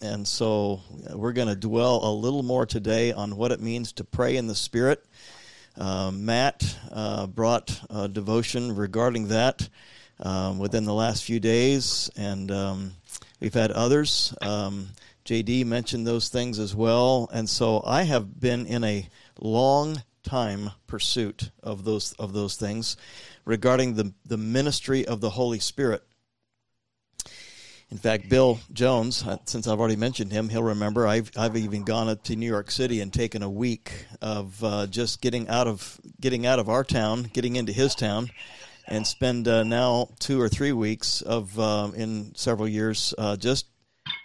And so we're going to dwell a little more today on what it means to pray in the Spirit. Uh, Matt uh, brought a devotion regarding that um, within the last few days, and um, we've had others. Um, JD mentioned those things as well, and so I have been in a long time pursuit of those of those things regarding the the ministry of the Holy Spirit. In fact, Bill Jones, uh, since I've already mentioned him, he'll remember. I've I've even gone up to New York City and taken a week of uh, just getting out of getting out of our town, getting into his town, and spend uh, now two or three weeks of uh, in several years uh, just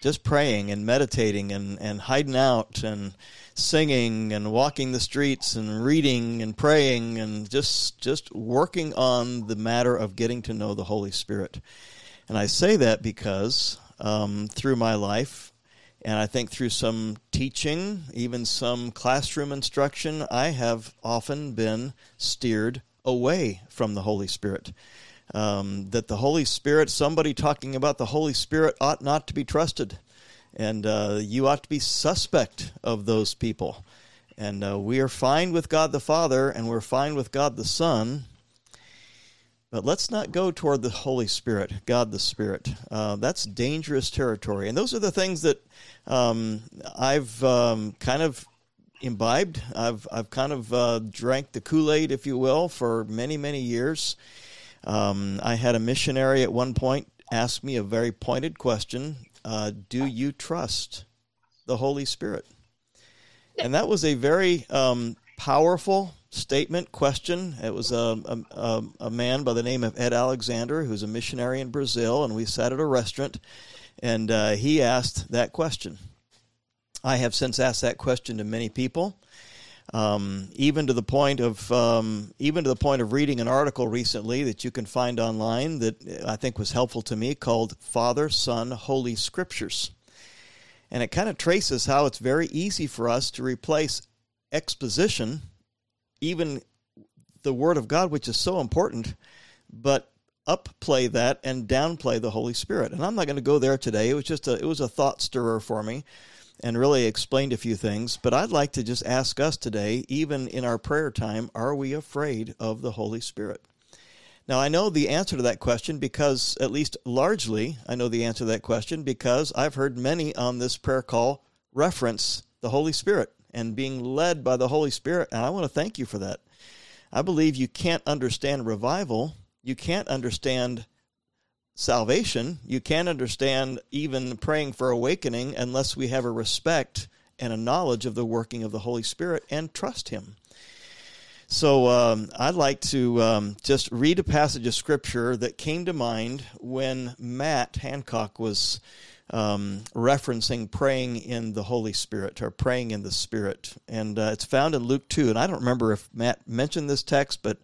just praying and meditating and, and hiding out and singing and walking the streets and reading and praying and just just working on the matter of getting to know the Holy Spirit. And I say that because um, through my life, and I think through some teaching, even some classroom instruction, I have often been steered away from the Holy Spirit. Um, that the Holy Spirit, somebody talking about the Holy Spirit, ought not to be trusted. And uh, you ought to be suspect of those people. And uh, we are fine with God the Father, and we're fine with God the Son, but let's not go toward the Holy Spirit, God the Spirit. Uh, that's dangerous territory. And those are the things that um, I've um, kind of imbibed. I've, I've kind of uh, drank the Kool Aid, if you will, for many, many years. Um, I had a missionary at one point ask me a very pointed question uh, Do you trust the Holy Spirit? And that was a very um, powerful statement, question. It was a, a, a, man by the name of Ed Alexander, who's a missionary in Brazil, and we sat at a restaurant, and uh, he asked that question. I have since asked that question to many people, um, even to the point of um, even to the point of reading an article recently that you can find online that I think was helpful to me called "Father, Son, Holy Scriptures." And it kind of traces how it's very easy for us to replace exposition even the Word of God, which is so important, but upplay that and downplay the Holy Spirit. And I'm not going to go there today. It was just a it was a thought stirrer for me and really explained a few things. But I'd like to just ask us today, even in our prayer time, are we afraid of the Holy Spirit? Now, I know the answer to that question because, at least largely, I know the answer to that question because I've heard many on this prayer call reference the Holy Spirit and being led by the Holy Spirit. And I want to thank you for that. I believe you can't understand revival, you can't understand salvation, you can't understand even praying for awakening unless we have a respect and a knowledge of the working of the Holy Spirit and trust Him. So um, I'd like to um, just read a passage of Scripture that came to mind when Matt Hancock was um, referencing praying in the Holy Spirit or praying in the Spirit. And uh, it's found in Luke 2. And I don't remember if Matt mentioned this text, but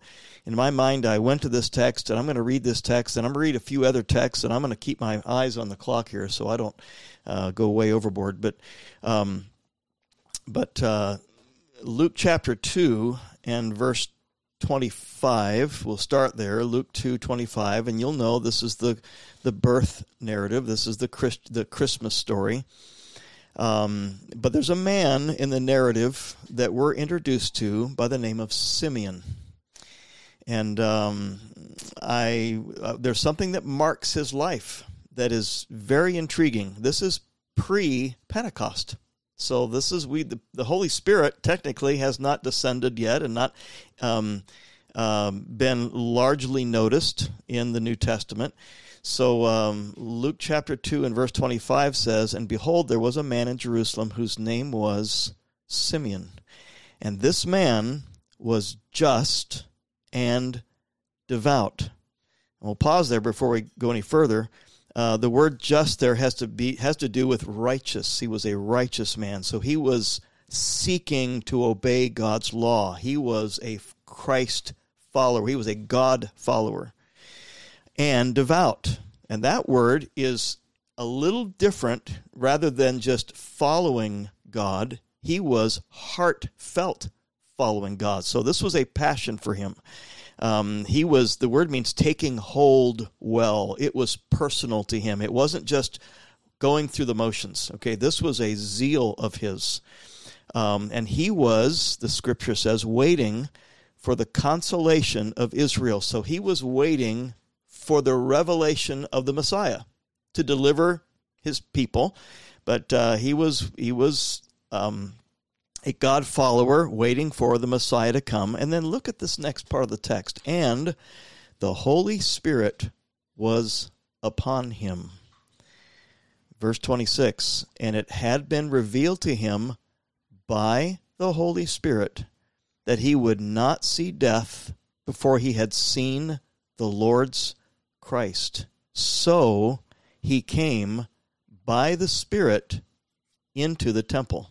in my mind, I went to this text and I'm going to read this text and I'm going to read a few other texts and I'm going to keep my eyes on the clock here so I don't uh, go way overboard. But, um, but uh, Luke chapter 2 and verse 25 we'll start there luke 2 25 and you'll know this is the the birth narrative. This is the Christ, the christmas story. Um, but there's a man in the narrative that we're introduced to by the name of simeon. And um, i uh, there's something that marks his life that is very intriguing. This is pre pentecost so this is we the, the Holy Spirit technically has not descended yet and not um, um, been largely noticed in the New Testament. So um, Luke chapter two and verse twenty five says, "And behold, there was a man in Jerusalem whose name was Simeon, and this man was just and devout." And we'll pause there before we go any further. Uh, the word just there has to be has to do with righteous. He was a righteous man, so he was seeking to obey God's law. He was a Christ follower. He was a God follower and devout. And that word is a little different rather than just following God. He was heartfelt following God. So this was a passion for him. Um, he was, the word means taking hold well. It was personal to him. It wasn't just going through the motions. Okay, this was a zeal of his. Um, and he was, the scripture says, waiting for the consolation of Israel. So he was waiting for the revelation of the Messiah to deliver his people. But uh, he was he was um, a God follower waiting for the Messiah to come. And then look at this next part of the text. And the Holy Spirit was upon him. Verse 26 And it had been revealed to him by the Holy Spirit that he would not see death before he had seen the Lord's Christ. So he came by the Spirit into the temple.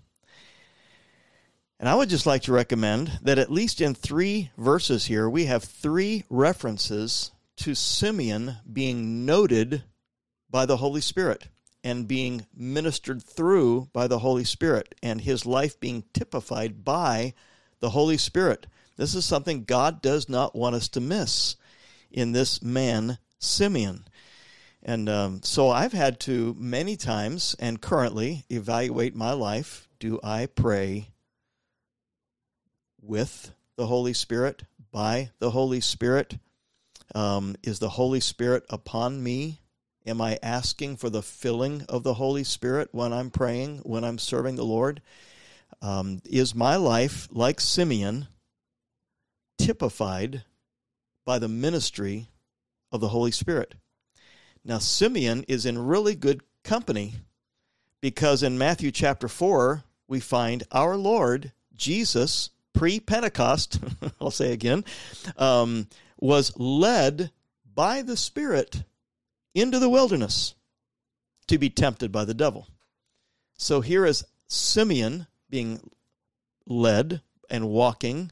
And I would just like to recommend that at least in three verses here, we have three references to Simeon being noted by the Holy Spirit and being ministered through by the Holy Spirit and his life being typified by the Holy Spirit. This is something God does not want us to miss in this man, Simeon. And um, so I've had to many times and currently evaluate my life. Do I pray with the Holy Spirit, by the Holy Spirit? Um, is the Holy Spirit upon me? Am I asking for the filling of the Holy Spirit when I'm praying, when I'm serving the Lord? Um, is my life, like Simeon, typified by the ministry of the Holy Spirit? Now, Simeon is in really good company because in Matthew chapter 4, we find our Lord Jesus, pre Pentecost, I'll say again, um, was led by the Spirit into the wilderness to be tempted by the devil. So here is Simeon being led and walking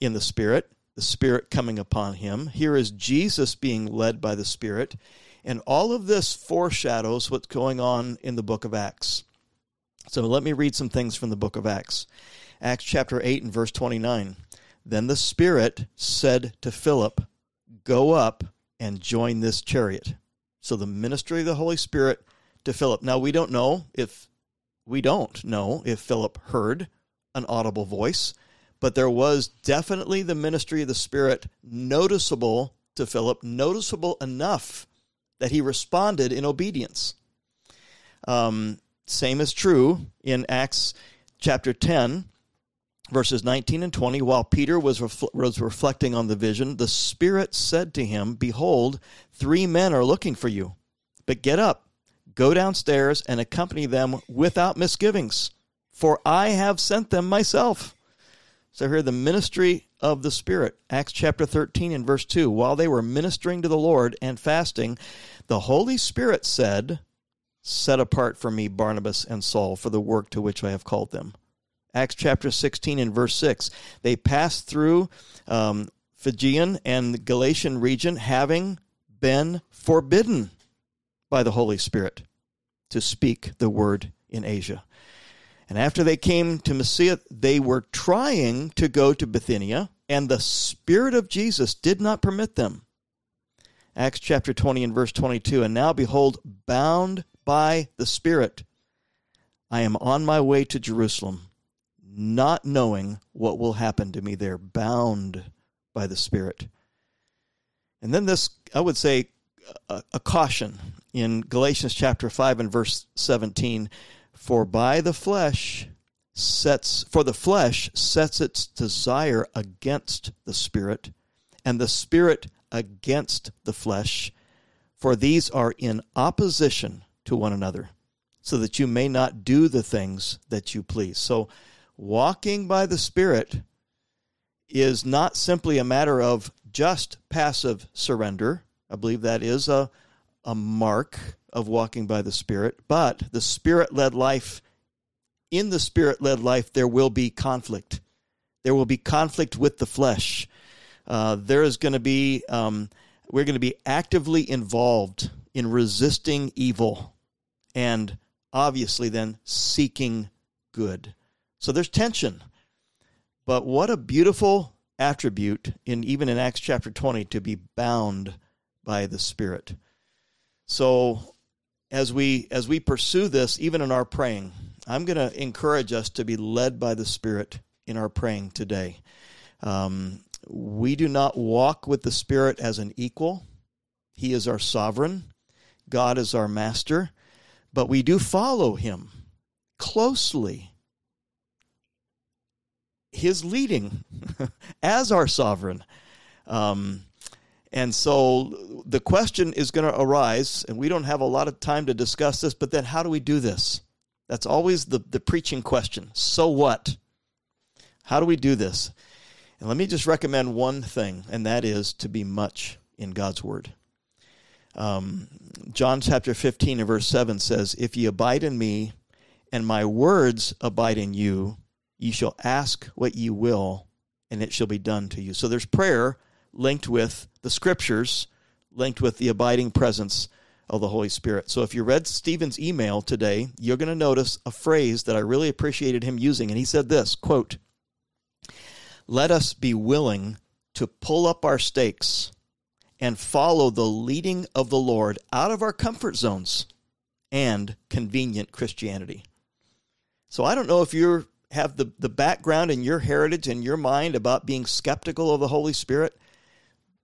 in the Spirit, the Spirit coming upon him. Here is Jesus being led by the Spirit. And all of this foreshadows what's going on in the book of Acts. So let me read some things from the book of Acts. Acts chapter 8 and verse 29. Then the Spirit said to Philip, Go up and join this chariot. So the ministry of the Holy Spirit to Philip. Now we don't know if we don't know if Philip heard an audible voice, but there was definitely the ministry of the Spirit noticeable to Philip, noticeable enough that he responded in obedience. Um, same is true in Acts chapter 10, verses 19 and 20. While Peter was, refl- was reflecting on the vision, the Spirit said to him, Behold, three men are looking for you. But get up, go downstairs, and accompany them without misgivings, for I have sent them myself. So here, the ministry of the Spirit. Acts chapter 13 and verse 2. While they were ministering to the Lord and fasting, the Holy Spirit said, Set apart for me Barnabas and Saul for the work to which I have called them. Acts chapter 16 and verse 6. They passed through um, and Galatian region, having been forbidden by the Holy Spirit to speak the word in Asia. And after they came to Mysia, they were trying to go to Bithynia, and the Spirit of Jesus did not permit them. Acts chapter 20 and verse 22. And now, behold, bound by the Spirit, I am on my way to Jerusalem not knowing what will happen to me there, bound by the Spirit. And then this, I would say, a, a, caution in Galatians chapter 5 and verse 17 For by the flesh sets, for the flesh sets its desire against the Spirit, and the Spirit against the flesh, for these are in opposition to one another, so that you may not do the things that you please. So, walking by the Spirit is not simply a matter of just passive surrender. I believe that is a, a mark of walking by the Spirit, but the Spirit led life, in the Spirit led life, there will be conflict. There will be conflict with the flesh. Uh, there is going to be, um, we're going to be actively involved in resisting evil and obviously then seeking good. So there's tension. But what a beautiful attribute in even in Acts chapter 20 to be bound by the Spirit. So as we as we pursue this, even in our praying, I'm going to encourage us to be led by the Spirit in our praying today. Um, we do not walk with the Spirit as an equal. He is our sovereign. God is our master. But we do follow him closely. His leading as our sovereign. Um, and so the question is going to arise, and we don't have a lot of time to discuss this, but then how do we do this? That's always the, the preaching question. So what? How do we do this? And let me just recommend one thing, and that is to be much in God's Word. Um, John chapter 15 and verse 7 says, If ye abide in me, and my words abide in you, ye shall ask what you will, and it shall be done to you. So there's prayer linked with the scriptures, linked with the abiding presence of the Holy Spirit. So if you read Stephen's email today, you're going to notice a phrase that I really appreciated him using. And he said this quote, Let us be willing to pull up our stakes and follow the leading of the Lord out of our comfort zones and convenient Christianity. So I don't know if you have the, the background and your heritage and your mind about being skeptical of the Holy Spirit,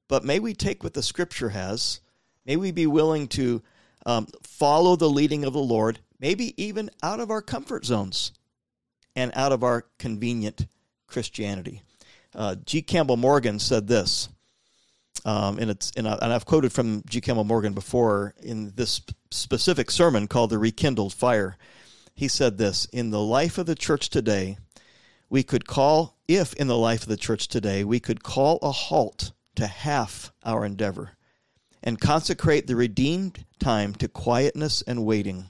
but may we take what the Scripture has. May we be willing to um, follow the leading of the Lord, maybe even out of our comfort zones and out of our convenient Christianity. Uh, G. Campbell Morgan said this um, and it's and, I, and I've quoted from G. Campbell Morgan before in this specific sermon called "The Rekindled Fire." He said this: "In the life of the church today, we could call, if in the life of the church today, we could call a halt to half our endeavor, and consecrate the redeemed time to quietness and waiting,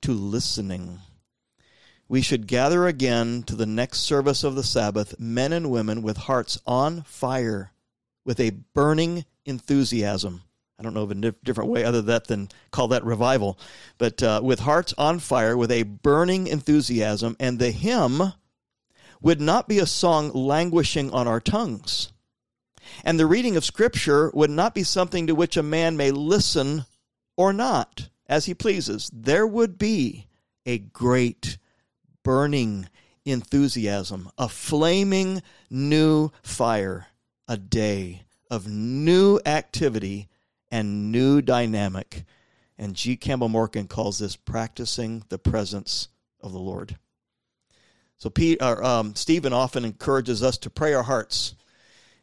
to listening." We should gather again to the next service of the Sabbath, men and women with hearts on fire with a burning enthusiasm. I don't know of a different way other that than call that revival, but uh, with hearts on fire, with a burning enthusiasm, and the hymn would not be a song languishing on our tongues. And the reading of Scripture would not be something to which a man may listen or not, as he pleases. There would be a great burning enthusiasm, a flaming new fire a day of new activity and new dynamic. And G. Campbell Morgan calls this practicing the presence of the Lord. So Pete, or, um, Stephen often encourages us to pray our hearts,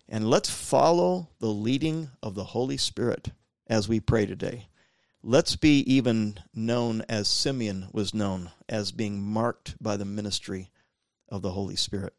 and let's follow the leading of the Holy Spirit as we pray today. Let's be even known as Simeon was known, as being marked by the ministry of the Holy Spirit.